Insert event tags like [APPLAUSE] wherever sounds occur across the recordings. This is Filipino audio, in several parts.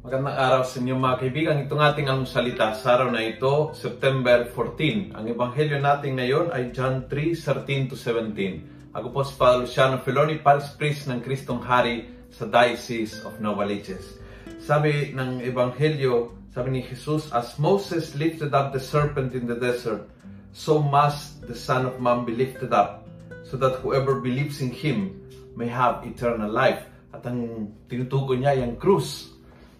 Magandang araw sa inyo mga kaibigan. Itong ating ang salita sa araw na ito, September 14. Ang ebanghelyo natin ngayon ay John 3, 13 to 17. Ako po si Father Luciano Filoni, Parish Priest ng Kristong Hari sa Diocese of Novaliches. Sabi ng ebanghelyo, sabi ni Jesus, As Moses lifted up the serpent in the desert, so must the Son of Man be lifted up, so that whoever believes in Him may have eternal life. At ang tinutukoy niya ay ang krus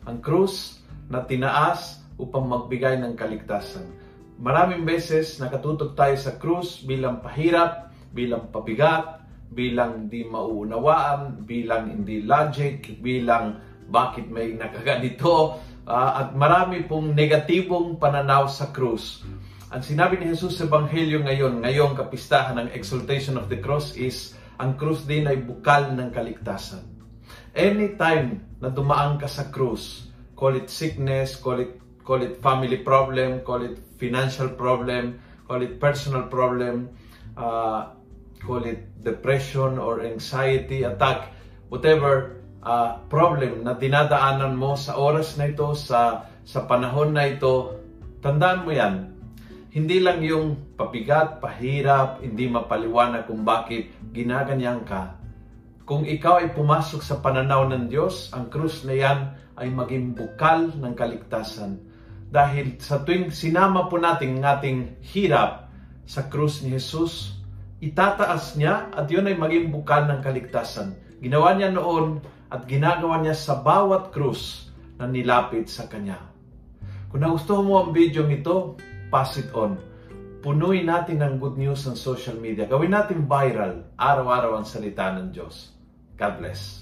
ang krus na tinaas upang magbigay ng kaligtasan. Maraming beses nakatutok tayo sa krus bilang pahirap, bilang pabigat, bilang di mauunawaan, bilang hindi logic, bilang bakit may nakaganito, uh, [LAUGHS] at marami pong negatibong pananaw sa krus. Ang sinabi ni Jesus sa Ebanghelyo ngayon, ngayong kapistahan ng Exaltation of the Cross is, ang krus din ay bukal ng kaligtasan. Anytime na dumaan ka sa krus, call it sickness, call it call it family problem, call it financial problem, call it personal problem, uh, call it depression or anxiety attack, whatever uh, problem na dinadaanan mo sa oras na ito, sa sa panahon na ito, tandaan mo yan. Hindi lang yung pabigat, pahirap, hindi mapaliwanag kung bakit ginaganyan ka kung ikaw ay pumasok sa pananaw ng Diyos, ang krus na yan ay maging bukal ng kaligtasan. Dahil sa tuwing sinama po natin ang ating hirap sa krus ni Jesus, itataas niya at yun ay maging bukal ng kaligtasan. Ginawa niya noon at ginagawa niya sa bawat krus na nilapit sa Kanya. Kung nagustuhan mo ang video ito, pass it on. Punuin natin ng good news sa social media. Gawin natin viral, araw-araw ang salita ng Diyos. God bless.